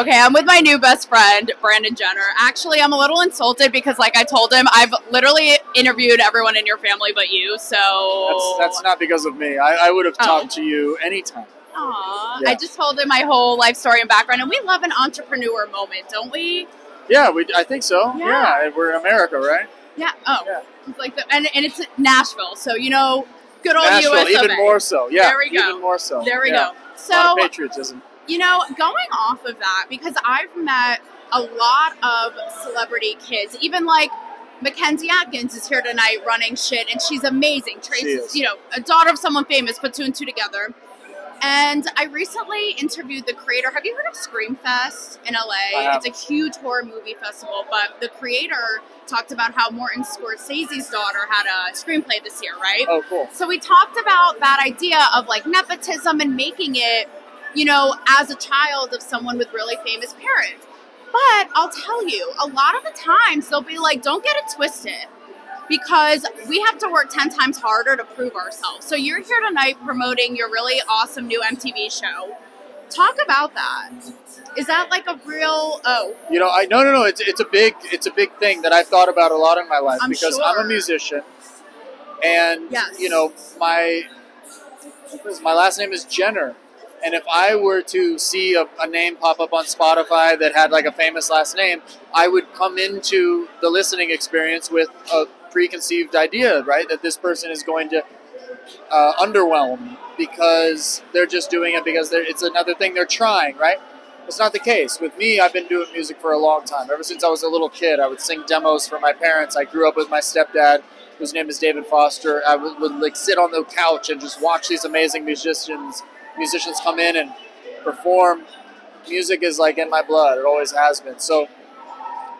Okay, I'm with my new best friend, Brandon Jenner. Actually, I'm a little insulted because, like I told him, I've literally interviewed everyone in your family but you. So That's that's not because of me. I, I would have Oh. talked to you anytime. Aw, Yeah. I just told him my whole life story and background, and we love an entrepreneur moment, don't we? Yeah, we. I think so. Yeah. Yeah, and we're in America, right? Yeah. Oh, Yeah. it's like the, and and it's Nashville, so you know, good old Nashville, US of even more so. Yeah, There we go. even more so. There we go. So patriotism. You know, going off of that, because I've met a lot of celebrity kids, even like Mackenzie Atkins is here tonight running shit, and she's amazing. She Tracy's, is. you know, a daughter of someone famous, put two and two together. And I recently interviewed the creator. Have you heard of Screamfest in LA? It's a huge horror movie festival, but the creator talked about how Martin Scorsese's daughter had a screenplay this year, right? Oh, cool. So we talked about that idea of like nepotism and making it, you know, as a child of someone with really famous parents. But I'll tell you, a lot of the times they'll be like, don't get it twisted. Because we have to work 10 times harder to prove ourselves. So you're here tonight promoting your really awesome new MTV show. Talk about that. Is that like a real, oh, You know, I no, no, no. It's it's a big it's a big thing that I've thought about a lot in my life I'm because I'm a musician, and Yes. you know my my last name is Jenner, and if I were to see a, a name pop up on Spotify that had like a famous last name, I would come into the listening experience with a preconceived idea, right? That this person is going to uh, underwhelm because they're just doing it because it's another thing they're trying, right? It's not the case. With me, I've been doing music for a long time. Ever since I was a little kid, I would sing demos for my parents. I grew up with my stepdad, whose name is David Foster. I would, would like sit on the couch and just watch these amazing musicians musicians come in and perform. Music is like in my blood. It always has been. So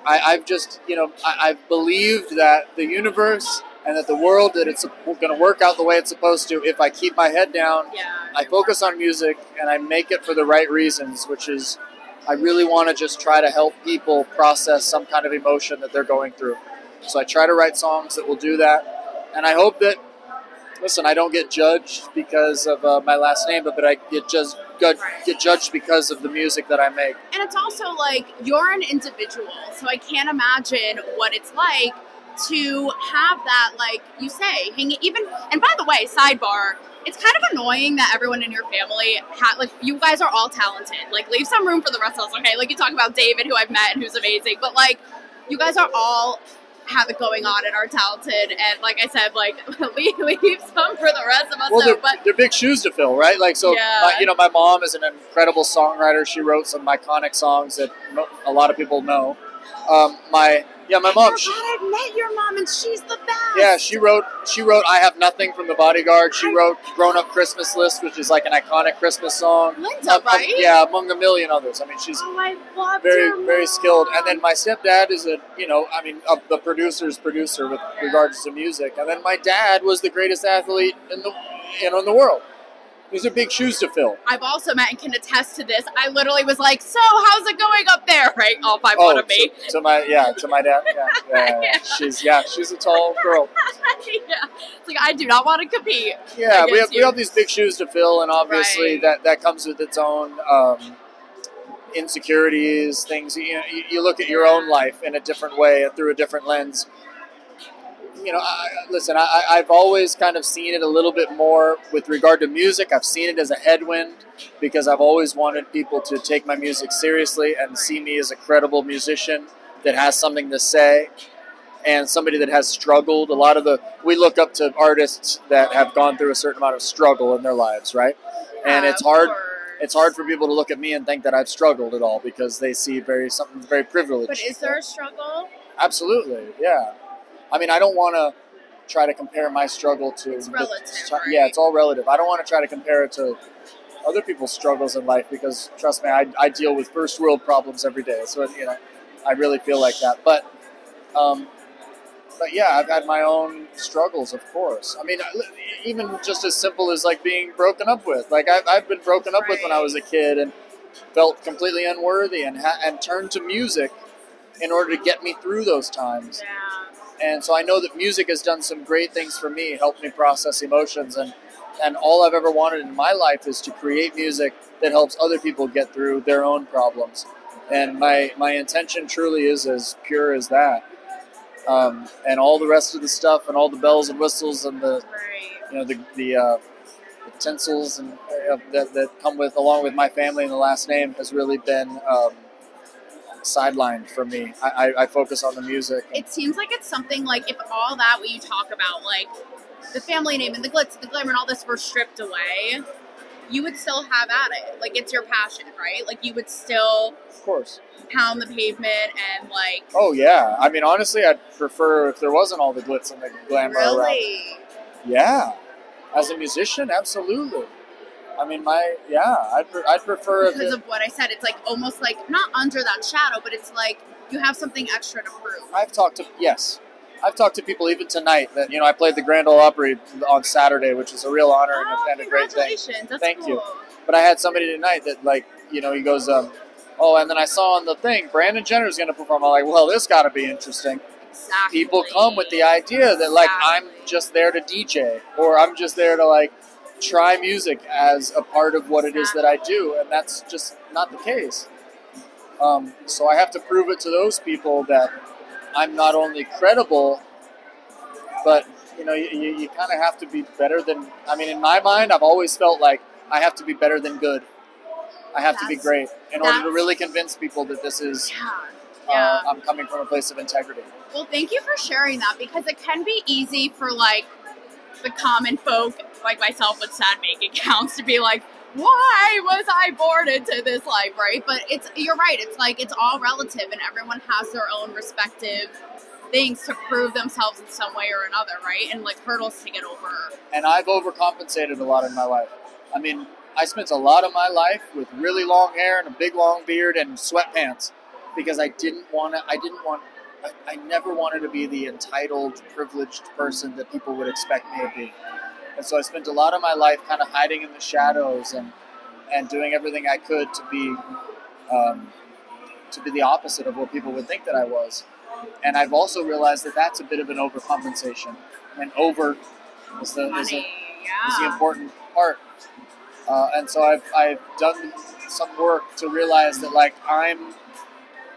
I, I've just, you know, I, I've believed that the universe and that the world that it's going to work out the way it's supposed to if I keep my head down yeah. I focus on music and I make it for the right reasons, which is I really want to just try to help people process some kind of emotion that they're going through. So I try to write songs that will do that. And I hope that, listen, I don't get judged because of uh, my last name, but, but I get just get, get judged because of the music that I make. And it's also like you're an individual, so I can't imagine what it's like to have that, like you say, hanging. Even and by the way, sidebar, it's kind of annoying that everyone in your family, ha- like you guys are all talented. Like leave some room for the rest of us, okay? Like you talk about David, who I've met and who's amazing, but like you guys are all have it going on and are talented. And like I said, like leave, leave some for the rest of us. Well, they're, but they're big shoes to fill, right? Like, so, Yeah. my, you know, my mom is an incredible songwriter. She wrote some iconic songs that a lot of people know. Um, my, yeah, my mom, forgot she, I've met your mom, and she's the best. yeah, she wrote, she wrote I Have Nothing from The Bodyguard. She I- wrote Grown Up Christmas List, which is like an iconic Christmas song. Linda, Um, um, right? yeah, among a million others. I mean, she's Oh, very, very skilled. And then my stepdad is a, you know, I mean, uh, the producer's producer with regards to music. And then my dad was the greatest athlete in the, you know, in the world. These are big shoes to fill. I've also met and can attest to this. I literally was like, "So, how's it going up there?" Right, all five one of me. To, to my yeah, to my dad. Yeah, yeah, yeah. She's yeah, she's a tall girl. yeah, it's like I do not want to compete. Yeah, we have we have these big shoes to fill, and obviously Right. that that comes with its own um, insecurities, things. You, know, you you look at your own life in a different way through a different lens. You know, I, listen, I- I've always kind of seen it a little bit more with regard to music. I've seen it as a headwind because I've always wanted people to take my music seriously and see me as a credible musician that has something to say and somebody that has struggled. A lot of the we look up to artists that have gone through a certain amount of struggle in their lives, right? and it's hard. It's hard for people to look at me and think that I've struggled at all because they see very something very privileged. But is there a struggle? Absolutely, yeah. I mean, I don't want to try to compare my struggle to. It's the- relative, Yeah, it's all relative. I don't want to try to compare it to other people's struggles in life because, trust me, I, I deal with first world problems every day. So you know, I really feel like that. But, um, but yeah, I've had my own struggles, of course. I mean, even just as simple as like being broken up with. Like I've, I've been broken up with when I was a kid and felt completely unworthy and ha- and turned to music in order to get me through those times. Yeah. And so I know that music has done some great things for me, helped me process emotions, and and all I've ever wanted in my life is to create music that helps other people get through their own problems. and my my intention truly is as pure as that. Um, and all the rest of the stuff, and all the bells and whistles, and the you know the the, uh, the tinsels and uh, that, that come with along with my family and the last name has really been um, sidelined for me. I, I, I focus on the music. It seems like it's something like if all that what you talk about, like the family name and the glitz, and the glamour, and all this were stripped away, you would still have at it. Like it's your passion, right? Like you would still of course. pound the pavement and like Oh yeah. I mean, honestly, I'd prefer if there wasn't all the glitz and the glamour around. really. Yeah, as a musician, absolutely. I mean, my yeah, I'd, pre- I'd prefer because it, of what I said. It's like almost like not under that shadow, but it's like you have something extra to prove. I've talked to yes, I've talked to people even tonight that you know I played the Grand Ole Opry on Saturday, which is a real honor and, Oh, a, and a great thing. Thank cool. you. But I had somebody tonight that like you know he goes, um, oh, and then I saw on the thing Brandon Jenner is going to perform. I'm like, well, this got to be interesting. Exactly. People come with the idea that like I'm just there to DJ or I'm just there to like try music as a part of what it is that I do, and that's just not the case. Um, so I have to prove it to those people that I'm not only credible, but you know, you, you, kind of have to be better than. I mean, in my mind, I've always felt like I have to be better than good. I have to be great in order to really convince people that this is. Yeah. Uh, I'm coming from a place of integrity. Well, thank you for sharing that because it can be easy for like the common folk like myself with sad bank accounts to be like, why was I born into this life, right? But it's you're right. It's like it's all relative, and everyone has their own respective things to prove themselves in some way or another, right? And like hurdles to get over. and I've overcompensated a lot in my life. I mean, I spent a lot of my life with really long hair and a big long beard and sweatpants because I didn't want to. I didn't want. I, I never wanted to be the entitled, privileged person that people would expect me to be. And so I spent a lot of my life kind of hiding in the shadows and and doing everything I could to be um, to be the opposite of what people would think that I was. And I've also realized that that's a bit of an overcompensation. And over is the, is the, Money, is the important part. Uh, and so I've, I've done some work to realize that like I'm,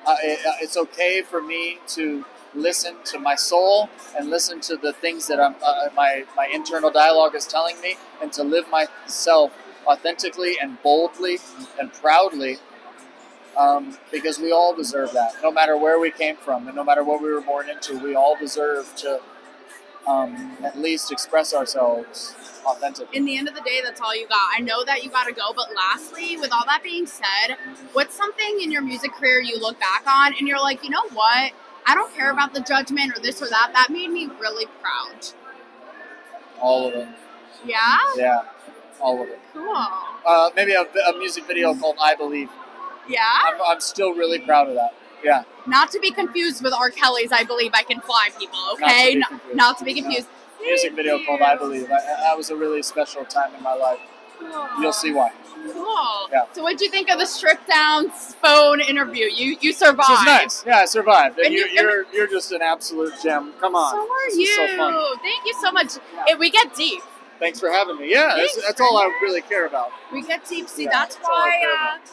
uh, it, uh, it's okay for me to listen to my soul and listen to the things that I'm, uh, my my internal dialogue is telling me, and to live myself authentically and boldly and proudly. Um, because we all deserve that, no matter where we came from and no matter what we were born into, we all deserve to um, at least express ourselves authentically. in the end of the day, that's all you got. I know that you got to go, but lastly, with all that being said, what's something in your music career you look back on and you're like, you know what? I don't care about the judgment or this or that. That made me really proud. All of them. Yeah? Yeah, all of it. Cool. Uh, maybe a, a music video called "I Believe." Yeah? I'm, I'm still really proud of that. Yeah, Not to be confused with R. Kelly's I Believe I Can Fly, people, Not to okay? be Not, confused. not to be confused. music video called "I Believe." I, that was a really special time in my life. Cool. You'll see why. Cool. Yeah. So, what'd you think of the stripped down phone interview? You you survived. Which is nice. Yeah, I survived. And, And you, you- you're you're just an absolute gem. Come on. So are This you. so fun. Thank you so much. It, we get deep. Thanks for having me. Yeah, that's, that's all I really care about. We get deep. See, Yeah, that's that's why.